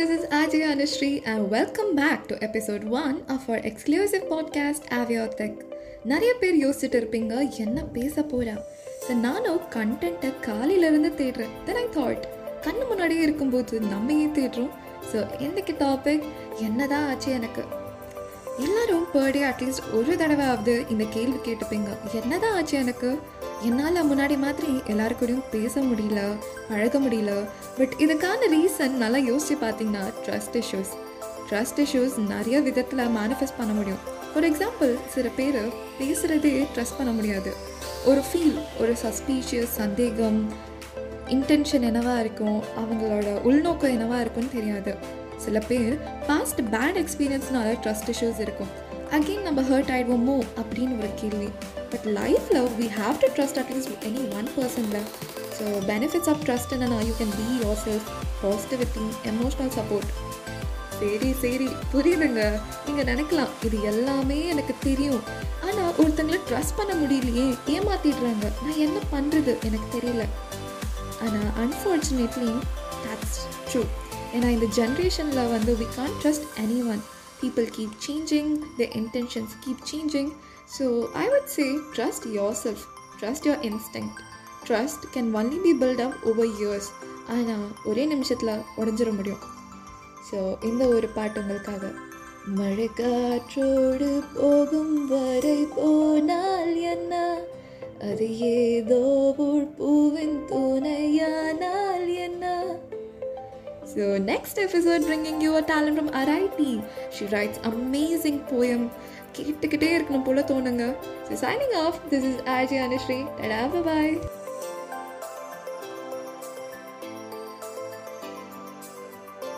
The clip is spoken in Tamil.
this is Ajay Anushree, and welcome back to episode 1 of our exclusive podcast Aviotech. நிறைய பேர் யோசிச்சுட்டு இருப்பீங்க என்ன பேச போறா? ஸோ நானும் கண்டென்ட்டை காலையிலேருந்து தேடுறேன். தென் ஐ தாட் கண்ணு முன்னாடியே இருக்கும்போது நம்மையே தேடுறோம்? ஸோ இன்னைக்கு டாபிக் என்னதான் ஆச்சு எனக்கு? எல்லாரும் பர் டே அட்லீஸ்ட் ஒரு தடவையாவது இந்த கேள்வி கேட்டுப்பீங்க. என்னதான் ஆச்சு எனக்கு? என்னால் முன்னாடி மாதிரி எல்லாருக்கூடயும் பேச முடியல பழக முடியல. பட் இதுக்கான ரீசன் நல்லா யோசிச்சு பார்த்தீங்கன்னா ட்ரஸ்ட் இஷ்யூஸ் ட்ரஸ்ட் இஷ்யூஸ் நிறைய விதத்தில் மேனிஃபெஸ்ட் பண்ண முடியும். ஃபார் எக்ஸாம்பிள் சில பேர் பேசுகிறதே ட்ரஸ்ட் பண்ண முடியாது. ஒரு ஃபீல் ஒரு சஸ்பீஷியஸ் சந்தேகம் இன்டென்ஷன் என்னவாக இருக்கும் அவங்களோட உள்நோக்கம் என்னவாக இருக்கும்னு தெரியாது. சில பேர் பாஸ்ட் பேட் எக்ஸ்பீரியன்ஸ்னால ட்ரஸ்ட் இஷ்யூஸ் இருக்கும். அகெயின் நம்ம ஹர்ட் ஆயிடுவோமோ அப்படின்னு ஒரு கேள்வி. பட் லைஃப்பில் we have to trust atleast any one பர்சனில் so benefits of trust என்னன்னா you can be yourself positivity emotional support சரி சரி புரியுதுங்க. நீங்கள் நினைக்கலாம் இது எல்லாமே எனக்கு தெரியும். ஆனால் ஒருத்தங்களை ட்ரஸ்ட் பண்ண முடியலையே ஏமாத்திடுறாங்க. நான் என்ன பண்ணுறது எனக்கு தெரியல. ஆனால் அன்ஃபார்ச்சுனேட்லி தட்ஸ் ட்ரூ ஏன்னா இந்த ஜென்ரேஷனில் வந்து we can't trust any one people keep changing the intentions keep changing so I would say trust yourself trust your instinct trust can only be built up over years ஆனால் ஒரே நிமிஷத்தில் உடஞ்சிட முடியும். ஸோ இந்த ஒரு பாட்டு உங்களுக்காக. மழை காற்றோடு போகும் வரை போனால் என்ன? அது ஏதோ பூவின் துணையானால் So next episode bringing you a talent from RIT. She writes amazing poem. கேட்டுக்கிட்டே இருக்கணும் போல தோணுங்க so signing off this is R J Anushree டடா பாய்